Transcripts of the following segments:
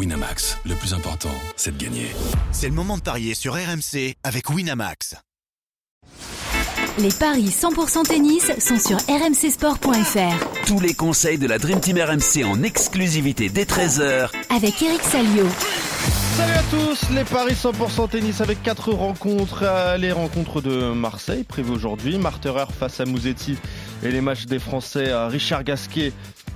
Winamax, le plus important, c'est de gagner. C'est le moment de parier sur RMC avec Winamax. Les paris 100% tennis sont sur rmcsport.fr. Tous les conseils de la Dream Team RMC en exclusivité dès 13h avec Eric Salio. Salut à tous, les paris 100% tennis avec quatre rencontres. Euh, les rencontres de Marseille prévues aujourd'hui. Marterer face à Mouzetti et les matchs des Français à Richard Gasquet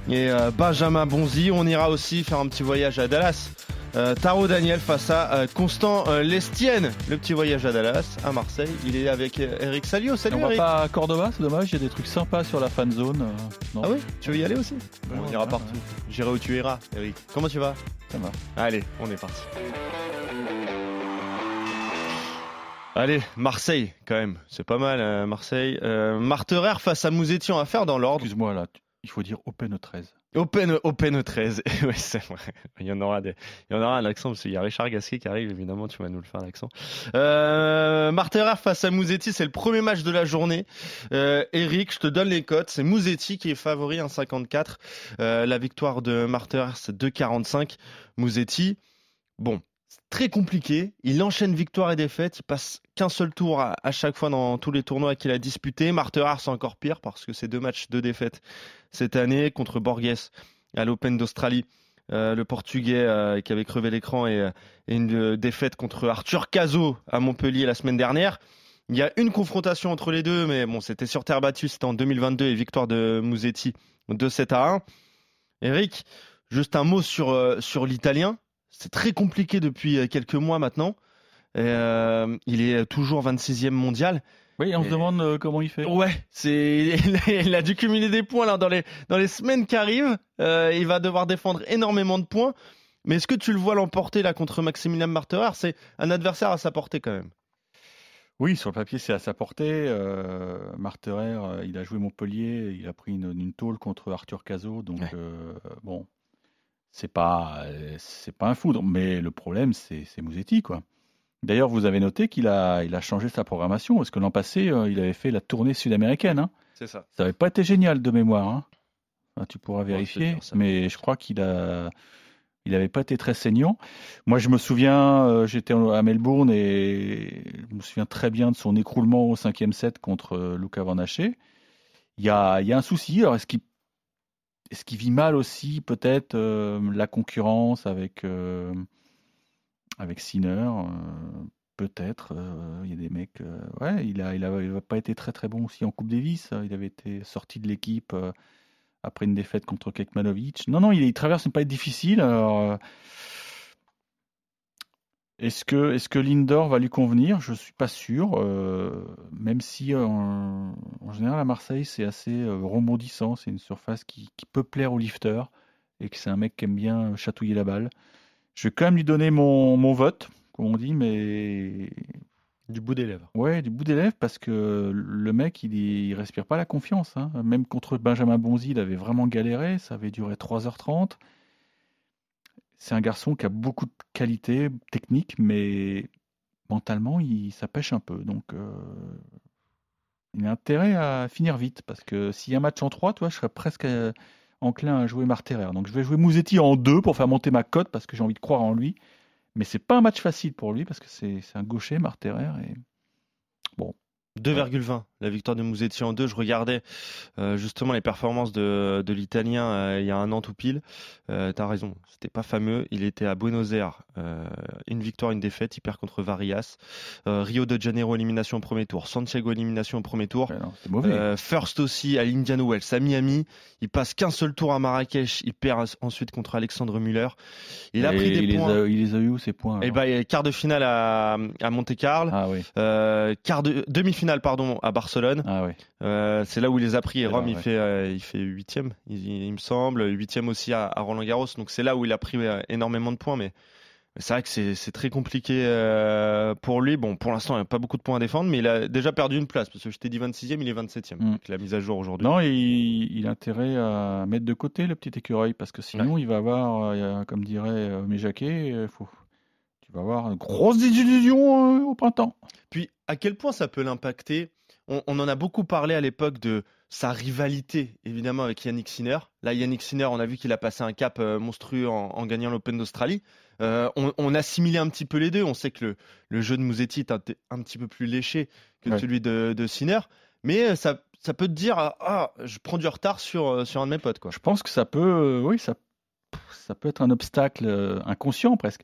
et euh, Benjamin Bonzi. On ira aussi faire un petit voyage à Dallas. Euh, Taro Daniel face à euh, Constant Lestienne. Le petit voyage à Dallas, à Marseille. Il est avec Eric Salio. Salut on Eric. va pas à Cordoba, c'est dommage. Il y a des trucs sympas sur la fan zone. ah oui Tu veux y aller aussi On ira partout. J'irai où tu iras, Eric. Comment tu vas Ça va. Allez, on est parti. Allez, Marseille, quand même. C'est pas mal, Marseille. Marterer face à Mouzetti, on va faire dans l'ordre. Excuse-moi, là, il faut dire Open 13. Open, Open 13, oui c'est vrai. Il y en aura des, il y en aura un accent parce qu'il y a Richard Gasquet qui arrive évidemment, tu vas nous le faire l'accent. Euh, face à Mouzetti, c'est le premier match de la journée. Euh, Eric, je te donne les cotes. C'est Mouzetti qui est favori 1,54. Euh, la victoire de Marterer c'est 2,45. Mouzetti, bon, très compliqué. Il enchaîne victoire et défaite. Il passe qu'un seul tour à, chaque fois dans tous les tournois qu'il a disputés. Marterer, c'est encore pire parce que c'est deux matchs de défaite cette année contre Borges à l'Open d'Australie. Euh, le Portugais euh, qui avait crevé l'écran et, une défaite contre Arthur Cazot à Montpellier la semaine dernière. Il y a une confrontation entre les deux, mais bon, c'était sur terre battue, c'était en 2022 et victoire de Musetti de 7 à 1. Eric, juste un mot euh, sur l'italien. C'est très compliqué depuis quelques mois maintenant. Euh, il est toujours 26e mondial. Oui, on se demande euh, comment il fait. Ouais, c'est il a dû cumuler des points là dans les dans les semaines qui arrivent. Euh, il va devoir défendre énormément de points. Mais est-ce que tu le vois l'emporter là contre Maximilian Marterer? C'est un adversaire à sa portée quand même. Oui, sur le papier, c'est à sa portée. Euh, Marterer, il a joué Montpellier, il a pris une, une tôle contre Arthur Cazot, donc bon, c'est pas c'est pas un foudre. Mais le problème, c'est Mouzetti, quoi. D'ailleurs, vous avez noté qu'il a, il a changé sa programmation, parce que l'an passé, euh, il avait fait la tournée sud-américaine. Hein. C'est ça. Ça n'avait pas été génial de mémoire. Hein. tu pourras vérifier, mais je crois qu'il a, il n'avait pas été très saignant. Moi, je me souviens, euh, j'étais à Melbourne et je me souviens très bien de son écroulement au cinquième set contre euh, Luca Van Haché. Il y a, il y a un souci. Alors, est-ce qu'il est-ce qu'il vit mal aussi, peut-être, la concurrence avec avec Sinner, euh, peut-être. Euh, il y a des mecs. Euh, ouais, il a, il a, pas été très très bon aussi en Coupe Davis. Il avait été sorti de l'équipe après une défaite contre Kekmanovic. Non, non, il, traverse une période difficile. Alors, est-ce que, est que l'indoor va lui convenir? Je ne suis pas sûr. même si en, général à Marseille c'est assez rebondissant, c'est une surface qui, qui, peut plaire au lifter et que c'est un mec qui aime bien chatouiller la balle. Je vais quand même lui donner mon, mon vote, comme on dit, mais. Du bout des lèvres. Ouais, du bout des lèvres, parce que le mec, il, il respire pas la confiance. Hein. Même contre Benjamin Bonzi, il avait vraiment galéré. Ça avait duré 3h30. C'est un garçon qui a beaucoup de qualités techniques, mais mentalement, il, ça pêche un peu. Donc, euh, il a intérêt à finir vite, parce que s'il y a un match en 3, toi, je serais presque enclin à jouer Marterer. Donc je vais jouer Mouzetti en deux pour faire monter ma cote parce que j'ai envie de croire en lui. Mais c'est pas un match facile pour lui parce que c'est un gaucher, Marterer. Et bon, 2,20 la victoire de Mouzetti en deux. Je regardais euh, justement les performances de, de l'Italien euh, il y a un an tout pile. Euh, T'as raison, c'était pas fameux. Il était à Buenos Aires, une victoire, une défaite. Il perd contre Varias. Rio de Janeiro élimination au premier tour. Santiago élimination au premier tour. mauvais. First aussi à l'Indian Wells à Miami. Il passe qu'un seul tour à Marrakech. Il perd ensuite contre Alexandre Muller. Il a pris des il points. Les a, il les a eu où ces points Et eh ben, quart de finale à, à Monte Carlo. Ah, oui. quart de demi-finale pardon à Barcelone. Ah euh, c'est là où il les a pris. Et Rome, il, fait, euh, il fait huitième, il, me semble, huitième aussi à, Roland Garros. Donc c'est là où il a pris euh, énormément de points. Mais, c'est vrai que c'est très compliqué pour lui. Bon, pour l'instant, il n'y a pas beaucoup de points à défendre, mais il a déjà perdu une place. Parce que je t'ai dit 26e, il est 27e. Mm. la mise à jour aujourd'hui. Non, il, a intérêt à mettre de côté le petit écureuil. Parce que sinon, il va avoir, comme dirait mes jaquets, faut, vas avoir une grosse désillusion au printemps. Puis, à quel point ça peut l'impacter? On, en a beaucoup parlé à l'époque de sa rivalité, évidemment, avec Yannick Sinner. Là, Yannick Sinner, on a vu qu'il a passé un cap euh, monstrueux en, gagnant l'Open d'Australie. Euh, on, assimilait un petit peu les deux. On sait que le, jeu de Mouzetti est un, petit peu plus léché que celui de, de Sinner. Mais euh, ça, ça peut te dire, ah, ah, je prends du retard sur, sur un de mes potes. Quoi. Je pense que ça peut, oui, ça, ça peut être un obstacle inconscient presque.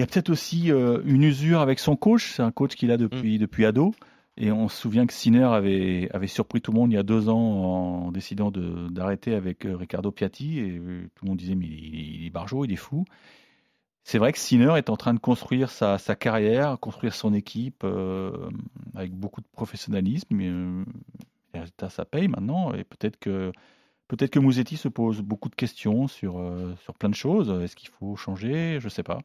Il y a peut-être aussi une usure avec son coach. C'est un coach qu'il a depuis, mm. depuis ado. Et on se souvient que Sinner avait, avait surpris tout le monde il y a deux ans en décidant d'arrêter avec euh, Riccardo Piatti. Et euh, tout le monde disait, mais il, est barjot, il est fou. C'est vrai que Sinner est en train de construire sa, sa carrière, construire son équipe euh, avec beaucoup de professionnalisme. Mais euh, les résultats, ça paye maintenant. Et peut-être que, peut que Mouzetti se pose beaucoup de questions sur, sur plein de choses. Est-ce qu'il faut changer? Je ne sais pas.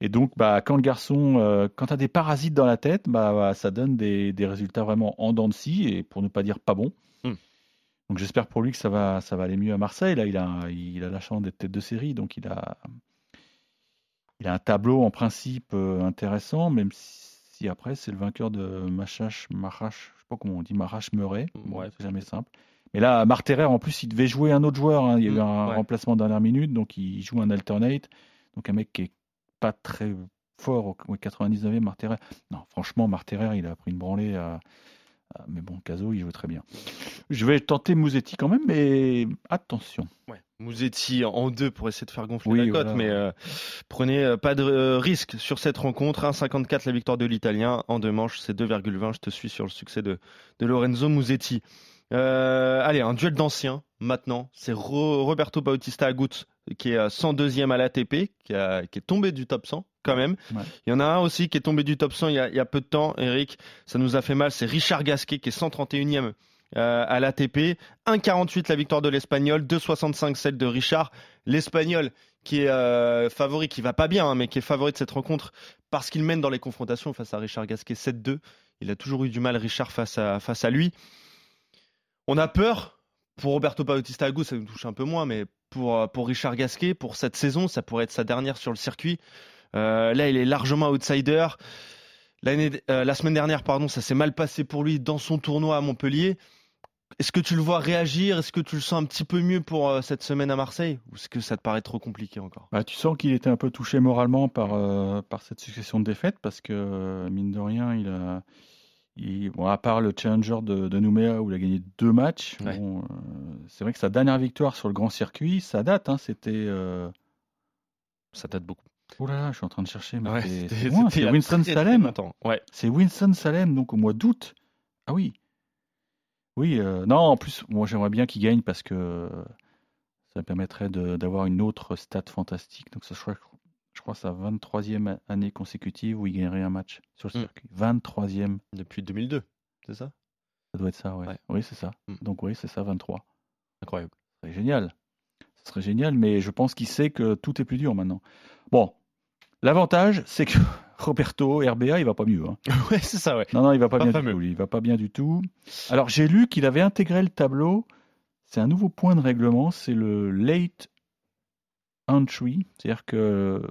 Et donc, bah, quand le garçon, euh, quand tu as des parasites dans la tête, bah, bah, ça donne des, des, résultats vraiment en dents de scie et pour ne pas dire pas bon. Hmm. Donc j'espère pour lui que ça va, ça va aller mieux à Marseille. Là, il a, il a la chance d'être tête de série, donc il a, il a un tableau en principe euh, intéressant, même si après c'est le vainqueur de Machache, Marache, je sais pas comment on dit, Marache Meuret. Ouais, c'est jamais simple. Mais là, Marterer, en plus, il devait jouer un autre joueur. Hein. Il y a eu hmm, un remplacement dernière minute, donc il joue un alternate. Donc un mec qui est pas très fort au 99e, Marterer. Non, franchement, Marterer, il a pris une branlée. mais bon, Caso, il joue très bien. Je vais tenter Mouzetti quand même, mais attention. Ouais. Mouzetti en deux pour essayer de faire gonfler la cote, mais euh, prenez euh, pas de euh, risque sur cette rencontre. 1,54 la victoire de l'Italien en deux manches, c'est 2,20. Je te suis sur le succès de, de Lorenzo Mouzetti. Allez, un duel d'anciens maintenant. C'est Roberto Bautista Agut qui est 102e à l'ATP, qui, qui, est tombé du top 100 quand même. Il y en a un aussi qui est tombé du top 100 il y a, il y a peu de temps, Eric. Ça nous a fait mal. C'est Richard Gasquet qui est 131e euh, à l'ATP. 1,48 la victoire de l'Espagnol, 2,65 celle de Richard. L'Espagnol qui est euh, favori, qui va pas bien, hein, mais qui est favori de cette rencontre parce qu'il mène dans les confrontations face à Richard Gasquet 7-2. Il a toujours eu du mal, Richard, face à, face à lui. On a peur. Pour Roberto Bautista ça nous touche un peu moins, mais pour, euh, pour Richard Gasquet, pour cette saison, ça pourrait être sa dernière sur le circuit. Euh, là, il est largement outsider. Euh, la semaine dernière, pardon, ça s'est mal passé pour lui dans son tournoi à Montpellier. Est-ce que tu le vois réagir? Est-ce que tu le sens un petit peu mieux pour cette semaine à Marseille? Ou est-ce que ça te paraît trop compliqué encore? Bah, Tu sens qu'il était un peu touché moralement par, par cette succession de défaites parce que, mine de rien, il a, bon, à part le challenger de, de, Nouméa où il a gagné deux matchs, bon, euh, c'est vrai que sa dernière victoire sur le grand circuit, ça date. Hein, c'était. Euh... Ça date beaucoup. Oh là là, je suis en train de chercher. c'est Winston Salem. Ouais. C'est Winston Salem, donc au mois d'août. Ah oui. Oui, euh, non, en plus, moi j'aimerais bien qu'il gagne parce que ça permettrait d'avoir une autre stat fantastique. Donc ça, je crois, je crois, sa 23e année consécutive où il gagnerait un match sur le mm. circuit. 23e. Depuis 2002, c'est ça? Ça doit être ça, ouais. Oui, c'est ça. Mm. Donc oui, c'est ça, 23. Incroyable. Ce serait génial. Ce serait génial, mais je pense qu'il sait que tout est plus dur maintenant. Bon, l'avantage, c'est que Roberto RBA, il va pas mieux. Hein. ouais, c'est ça, ouais. Non, non, il va pas, bien du tout. Il va pas bien du tout. Alors, j'ai lu qu'il avait intégré le tableau. C'est un nouveau point de règlement, c'est le late entry, c'est-à-dire que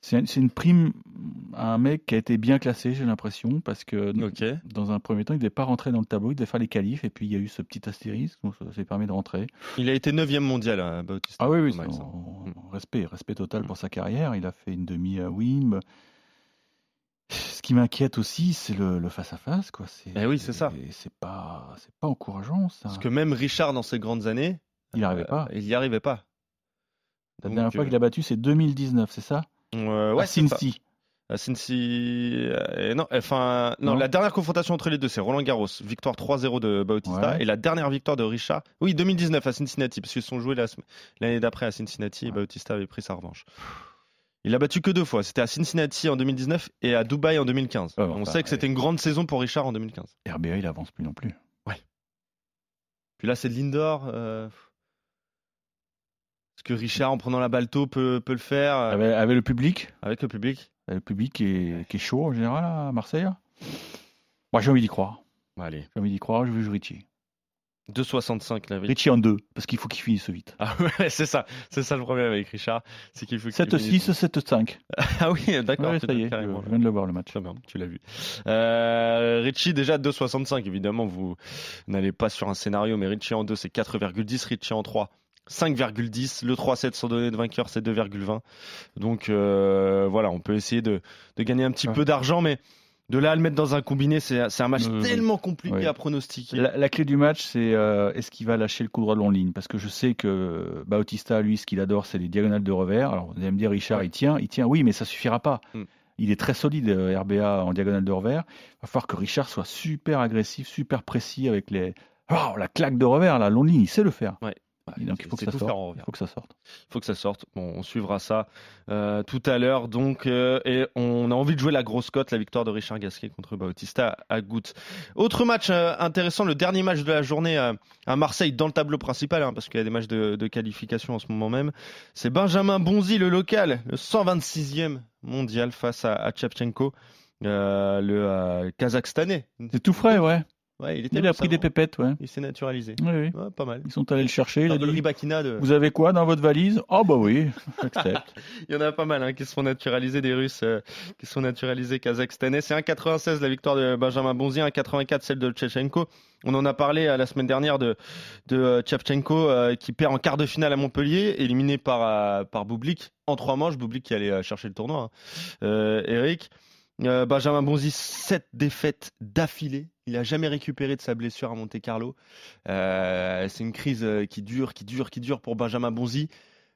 c'est une prime à un mec qui a été bien classé, j'ai l'impression, parce que dans un premier temps, il ne devait pas rentrer dans le tableau, il devait faire les qualifs, et puis il y a eu ce petit astérisque, donc ça, permis de rentrer. Il a été 9 mondial, hein, Bautista. Ah oui, oui, respect, respect total pour sa carrière. Il a fait une demi à Wim. Ce qui m'inquiète aussi, c'est le, face à face, quoi. Eh oui, c'est ça. C'est pas, c'est pas encourageant, ça. Parce que même Richard, dans ses grandes années, il n'y arrivait pas. Il n'y arrivait pas. La dernière fois qu'il a battu, c'est 2019, c'est ça? Euh, Ouais, c'est ça. À Cincy, non, enfin, non, la dernière confrontation entre les deux, c'est Roland Garros, victoire 3-0 de Bautista, et la dernière victoire de Richard, oui, 2019 à Cincinnati, parce qu'ils sont joués l'année d'après à Cincinnati, et Bautista avait pris sa revanche. Il a battu que deux fois. C'était à Cincinnati en 2019 et à Dubaï en 2015. On sait que c'était une grande saison pour Richard en 2015. RBA, il avance plus non plus. Ouais. Puis là, c'est de l'indoor. Euh, est-ce que Richard, en prenant la balle tôt, peut, peut le faire avec, avec, le public Avec le public Le public qui est, qui est, chaud en général à Marseille Moi, j'ai envie d'y croire. Allez. J'ai envie d'y croire, je veux jouer Richie. 2,65 la Richie en 2, parce qu'il faut qu'il finisse vite. Ah ouais, c'est ça. C'est ça le problème avec Richard. C'est qu'il faut 7-6, 7-5. ah oui, d'accord. Ouais, ça y est, je viens de le voir le match. Tu l'as vu. Euh, Richie, déjà 2,65. Évidemment, vous n'allez pas sur un scénario, mais Richie en 2, c'est 4,10. Richie en 3, 5,10. Le 3-7 sans donner de vainqueur, c'est 2,20. Donc euh, voilà, on peut essayer de, de gagner un petit peu d'argent, mais de là à le mettre dans un combiné, c'est un match tellement compliqué à pronostiquer. La, clé du match, c'est euh, est-ce qu'il va lâcher le coup droit de long ligne Parce que je sais que Bautista, lui, ce qu'il adore, c'est les diagonales de revers. Alors, vous allez me dire, Richard, il tient, il tient. Oui, mais ça suffira pas. Hmm. Il est très solide, euh, RBA, en diagonale de revers. Il va falloir que Richard soit super agressif, super précis avec les. Oh, la claque de revers, la long ligne, il sait le faire. Ouais. Donc il faut, que ça sorte. il faut que ça sorte. Il faut que ça sorte. Bon, on suivra ça euh, tout à l'heure. Donc, euh, et on a envie de jouer la grosse cote, la victoire de Richard Gasquet contre Bautista à Goutte. Autre match euh, intéressant, le dernier match de la journée à Marseille dans le tableau principal, hein, parce qu'il y a des matchs de, qualification en ce moment même. C'est Benjamin Bonzi, le local, le 126e mondial face à, à le Kazakhstanais. C'est tout frais, ouais. Ouais, il, était a pris des pépettes, ouais. Il s'est naturalisé. Oui, oui. pas mal. Ils sont allés le chercher. Il a dit, Vous avez quoi dans votre valise? Oh bah oui, j'accepte. il y en a pas mal hein, qui sont naturalisés des Russes, euh, qui sont naturalisés kazakhstanais. C'est 1,96 la victoire de Benjamin Bonzi, 1,84 celle de Tchechenko. On en a parlé euh, la semaine dernière de, de euh, qui perd en quart de finale à Montpellier, éliminé par, par Boublik en trois manches. Boublik qui allait chercher le tournoi. Hein. Eric. Euh, Benjamin Bonzi, sept défaites d'affilée. Il n'a jamais récupéré de sa blessure à Monte Carlo. Euh, c'est une crise euh, qui dure, qui dure, qui dure pour Benjamin Bonzi.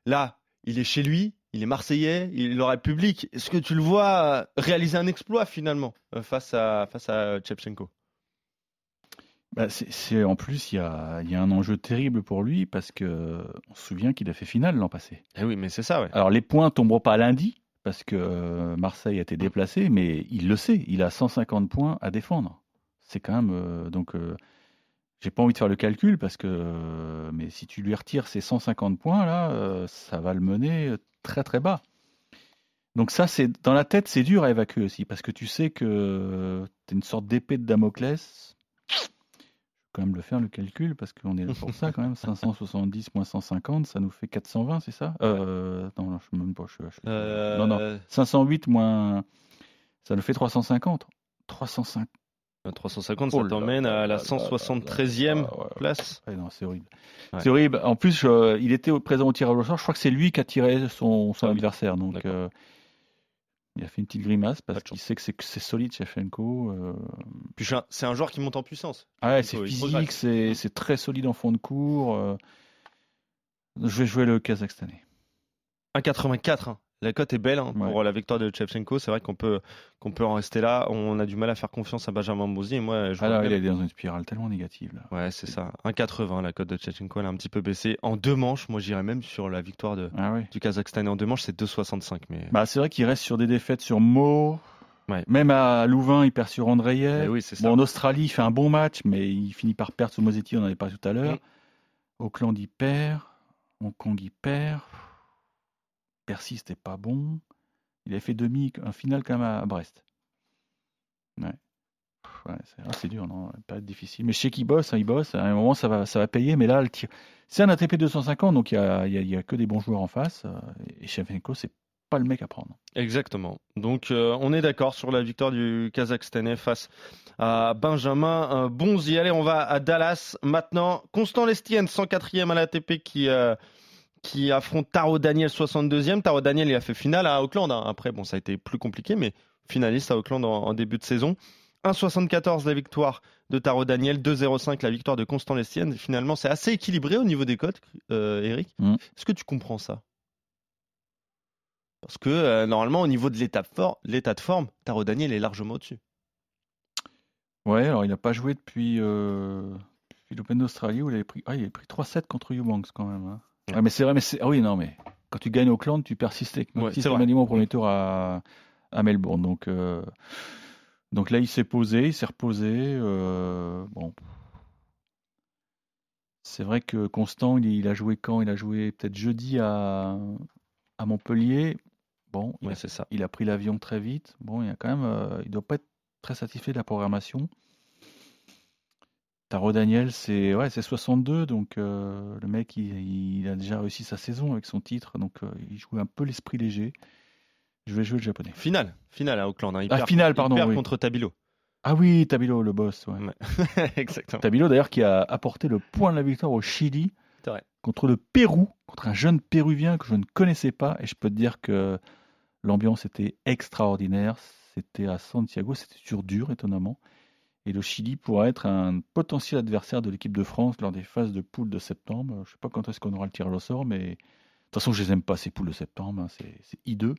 Là, il est chez lui, il est marseillais, il aura le public. Est-ce que tu le vois réaliser un exploit finalement face à face à Chepchenko bah, c'est, en plus il y a, y a, un enjeu terrible pour lui parce que on se souvient qu'il a fait finale l'an passé. Eh oui, mais c'est ça. Ouais. Alors les points tomberont pas lundi, parce que euh, Marseille a été déplacé, mais il le sait, il a 150 points à défendre. C'est quand même euh, donc euh, j'ai pas envie de faire le calcul parce que mais si tu lui retires ces 150 points là, ça va le mener très très bas. Donc ça c'est dans la tête, c'est dur à évacuer aussi parce que tu sais que tu es une sorte d'épée de Damoclès quand même le faire le calcul parce qu'on est là pour ça quand même. 570 moins 150, ça nous fait 420, c'est ça? Euh, Non, je ne même pas. Euh, non, non. 508 moins. Ça nous fait 350. 350. 350, ça t'emmène à la 173e place. non, c'est horrible. C'est horrible. En plus, euh, il était présent au tirage au sort. Je crois que c'est lui qui a tiré son, son ah adversaire. Donc, il a fait une petite grimace parce qu'il sait que c'est solide, Shevchenko. Euh... Puis c'est un joueur qui monte en puissance. Ah ouais, c'est physique, c'est très solide en fond de cours. Euh. Je vais jouer le Kazakhstanais. 1,84. La cote est belle hein, pour la victoire de Chevchenko. C'est vrai qu'on peut, qu'on peut en rester là. On a du mal à faire confiance à Benjamin Bouzi. Et moi, je Alors, il est dans une spirale tellement négative. Là. Ouais, c'est ça. 1,80 la cote de Chevchenko. Elle a un petit peu baissé. En deux manches, moi j'irais même sur la victoire de, ah du Kazakhstan. En deux manches, c'est 2,65. Mais... Bah, c'est vrai qu'il reste sur des défaites sur Mo. Même à Louvain, il perd sur Andreyev. Oui, bon, en Australie, il fait un bon match, mais il finit par perdre sur Mosetti, on en avait parlé tout à l'heure. Auckland, il perd. Hong Kong, il perd. Percy, c'était pas bon. Il avait fait demi, un final quand même à Brest. Ouais. Ah, c'est dur, non Pas difficile. Mais je sais qu'il bosse, hein, il bosse. À un moment, ça va, ça va payer. Mais là, c'est un ATP 250, donc il n'y a, a, que des bons joueurs en face. Euh, et Shevchenko, c'est pas le mec à prendre. Exactement. Donc, euh, on est d'accord sur la victoire du Kazakhstanais face à Benjamin Bonzi. Allez, on va à Dallas maintenant. Constant Lestienne, 104e à l'ATP, qui. Euh, qui affronte Taro Daniel 62e. Taro Daniel, il a fait finale à Auckland. Hein. Après, bon, ça a été plus compliqué, mais finaliste à Auckland en, début de saison. 1,74 la victoire de Taro Daniel, 2,05 la victoire de Constant Lestienne. Finalement, c'est assez équilibré au niveau des cotes, euh, Eric. Mm. Est-ce que tu comprends ça? Parce que euh, normalement, au niveau de l'état de forme, Taro Daniel est largement au-dessus. Ouais, alors il n'a pas joué depuis, euh, l'Open d'Australie où il avait pris, ah, il pris 3-7 contre Eubanks quand même. Hein. Ah, mais c'est vrai, mais c'est. Ah oui, non, mais quand tu gagnes Auckland, tu persistes avec ouais, au premier tour à, à Melbourne. Donc, euh, donc là, il s'est posé, il s'est reposé. Euh, bon. C'est vrai que Constant, il, a joué quand? Il a joué peut-être jeudi à, à Montpellier. Bon, il, a, ça. il a pris l'avion très vite. Bon, il a quand même, euh, il doit pas être très satisfait de la programmation. Taro Daniel, c'est ouais, c'est 62, donc euh, le mec, il, a déjà réussi sa saison avec son titre, donc euh, il joue un peu l'esprit léger. Je vais jouer le japonais. Finale, finale à Auckland. Hein. Il ah, perd, finale, pardon. Il perd contre Tabilo. Ah oui, Tabilo, le boss. Ouais. Exactement. Tabilo, d'ailleurs, qui a apporté le point de la victoire au Chili contre le Pérou, contre un jeune Péruvien que je ne connaissais pas, et je peux te dire que l'ambiance était extraordinaire. C'était à Santiago, c'était sur dur, étonnamment. Et le Chili pourra être un potentiel adversaire de l'équipe de France lors des phases de poule de septembre. Je ne sais pas quand est-ce qu'on aura le tirage au sort, mais de toute façon, je les aime pas ces poules de septembre. Hein. C'est hideux.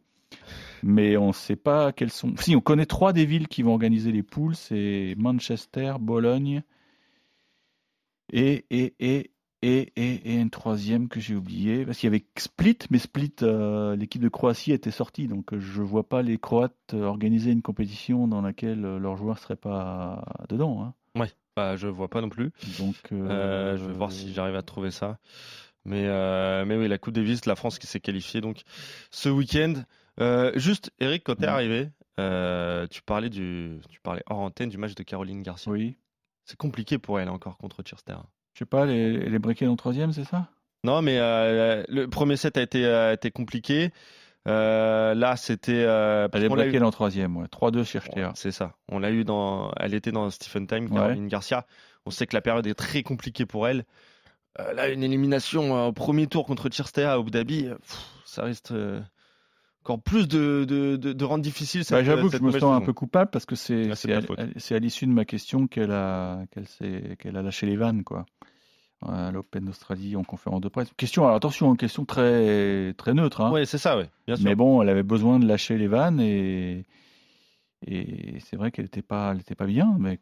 Mais on ne sait pas quelles sont. Si, on connaît trois des villes qui vont organiser les poules c'est Manchester, Bologne et, et, et, et, et, une troisième que j'ai oublié, parce qu'il y avait Split, mais Split, euh, l'équipe de Croatie était sortie, donc euh, je vois pas les Croates euh, organiser une compétition dans laquelle leurs joueurs seraient pas dedans. Hein. Ouais, bah, je vois pas non plus. Donc, je vais voir si j'arrive à trouver ça. Mais, mais oui, la Coupe Davis, la France qui s'est qualifiée donc ce week-end. juste, Eric, quand tu es arrivé, tu parlais du, tu parlais hors antenne du match de Caroline Garcia. Oui. C'est compliqué pour elle encore contre Chester. Je sais pas, les, les briquets en troisième, c'est ça? Non, mais euh, le premier set a été, a été compliqué. Euh, là, c'était. Euh, elle est briquée en troisième, ouais. 3-2 chez C'est ça. On l'a eu dans. Elle était dans Stephen Time, Caroline Garcia. On sait que la période est très compliquée pour elle. là, une élimination au premier tour contre Chirstea à Abu Dhabi, ça reste encore plus de, de, de, rendre difficile cette bah, J'avoue que je me sens un peu coupable parce que c'est à, l'issue de ma question qu'elle a, qu'elle qu'elle a lâché les vannes. Quoi à l'Open d'Australie en conférence de presse. Question, alors attention, question très, très neutre. Hein. Oui, c'est ça, oui. Bien sûr. Mais bon, elle avait besoin de lâcher les vannes et, et c'est vrai qu'elle n'était pas, elle pas bien. Mais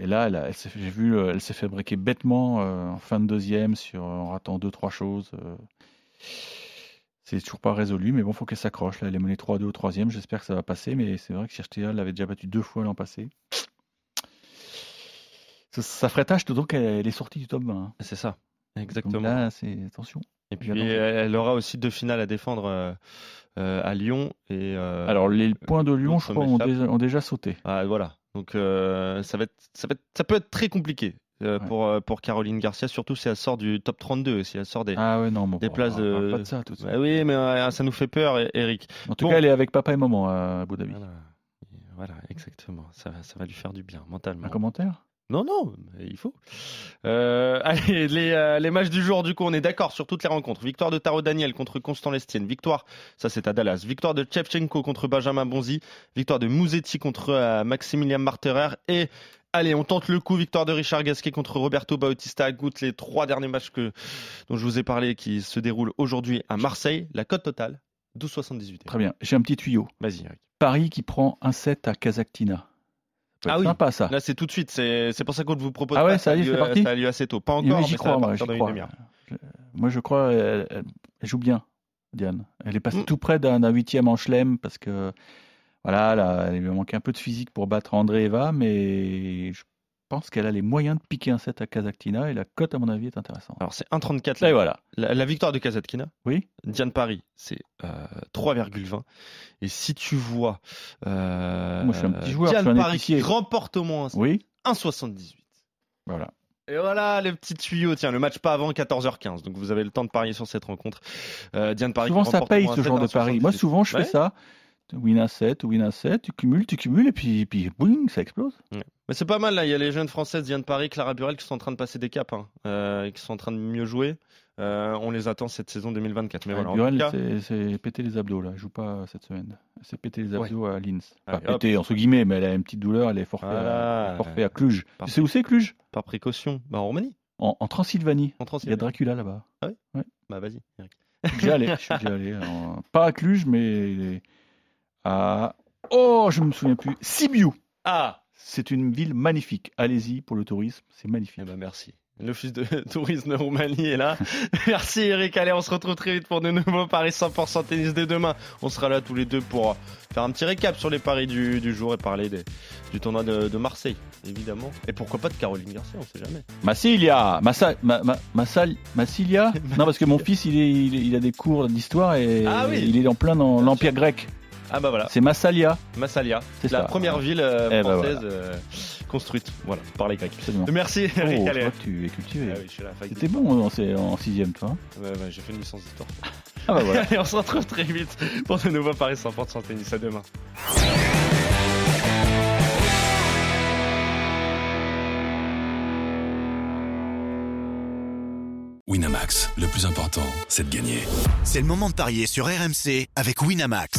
et là, elle, elle j'ai vu, elle s'est fait bêtement euh, en fin de deuxième sur, en ratant deux, trois choses. Euh. C'est toujours pas résolu, mais bon, faut qu'elle s'accroche. Là, elle est menée 3-2 au troisième. J'espère que ça va passer, mais c'est vrai que Chertia l'avait déjà battu deux fois l'an passé ça, ferait tâche, d'autant qu'elle est sortie du top 20. Hein. C'est ça, exactement. là, c'est attention. Et puis elle aura aussi deux finales à défendre euh, euh, à Lyon. Et, euh, Alors les points de Lyon, je crois, ont déjà, sauté. Ah, voilà. Donc ça, va être, ça, va être, ça peut être très compliqué. Pour, pour Caroline Garcia, surtout si elle sort du top 32, si elle sort des, ah ouais, non, des places de. Pas de ça, tout ça. Bah oui, mais ça nous fait peur, Eric. En tout cas, elle est avec papa et maman à Abu Dhabi. Voilà, voilà exactement. Ça, ça va lui faire du bien mentalement. Un commentaire? Non, non, il faut. Euh, allez, les, euh, les, matchs du jour, du coup, on est d'accord sur toutes les rencontres. Victoire de Taro Daniel contre Constant Lestienne. Victoire, ça c'est à Dallas. Victoire de Chevchenko contre Benjamin Bonzi. Victoire de Mouzetti contre euh, Maximilian Marterer. Et allez, on tente le coup. Victoire de Richard Gasquet contre Roberto Bautista Agut. Les trois derniers matchs que, dont je vous ai parlé qui se déroulent aujourd'hui à Marseille. La cote totale, 12,78. Très bien. J'ai un petit tuyau. Vas-y, Eric. Paris qui prend un set à Kazakhtina ah oui. sympa ça. Là c'est tout de suite, c'est pour ça qu'on vous propose. Ah ouais, ça, y est, parti. ça a lieu assez tôt. Pas encore, j'y crois, moi, crois. moi je crois, elle, joue bien, Diane. Elle est passée mm. tout près d'un huitième en chelem parce que voilà, là, il lui manquait un peu de physique pour battre André Eva, mais je pense qu'elle a les moyens de piquer un set à Kazakhtina et la cote, à mon avis, est intéressante. Alors, c'est 1,34. Là, voilà. La, victoire de Kazakhtina. Oui. Diane Paris, c'est 3,20. Euh, et si tu vois. Euh, Moi, je suis un petit joueur. Diane Paris qui remporte au moins oui. 1,78. Voilà. Et voilà le petit tuyau. Tiens, le match pas avant 14h15. Donc vous avez le temps de parier sur cette rencontre. Euh, Diane Paris. Souvent, ça paye ce genre de pari. Moi, souvent, je fais ça win à 7, win à 7, tu cumules, tu cumules, et puis, puis boing, ça explose. Mais c'est pas mal, là. Il y a les jeunes françaises, Diane Paris, Clara Burel, qui sont en train de passer des caps, hein, euh, qui sont en train de mieux jouer. Euh, on les attend cette saison 2024. Mais voilà, Burel, c'est péter les abdos, là. Elle joue pas cette semaine. C'est péter les abdos à Linz. Pas péter, entre guillemets, mais elle a une petite douleur, elle est forfait, à, forfait à Cluj. tu sais où c'est Cluj? Par précaution. Bah, en Roumanie. En, Transylvanie. En Transylvanie. Il y a Dracula là-bas. Ah oui ouais. Bah, vas-y, Eric. Je suis déjà allé. Je suis déjà allé. pas à Cluj, mais ah, Oh, je me souviens plus. Sibiu. Ah C'est une ville magnifique. Allez-y pour le tourisme, c'est magnifique. Eh ben merci. L'office de tourisme de Roumanie est là. Merci Eric. Allez, on se retrouve très vite pour de nouveaux paris 100% tennis dès demain. On sera là tous les deux pour faire un petit récap sur les paris du, jour et parler du tournoi de, Marseille, évidemment. Et pourquoi pas de Caroline Garcia, on sait jamais. Massilia Massa, ma, Massilia? Non, parce que mon fils, il, est, il, a des cours d'histoire et ah il est en plein dans l'Empire grec. Ah bah voilà. C'est Massalia. Massalia. C'est la première ville euh, eh bah française. Euh, construite, voilà, par les Grecs. Absolument. Merci, Oh, Eric je Allais. vois que tu es cultivé. Ah oui, C'était bon en, en sixième, toi. hein j'ai fait une licence d'histoire. Ah bah voilà. Allez, on se retrouve très vite pour de nouveaux Paris 100% tennis. À demain. Winamax, le plus important, c'est de gagner. C'est le moment de parier sur RMC avec Winamax.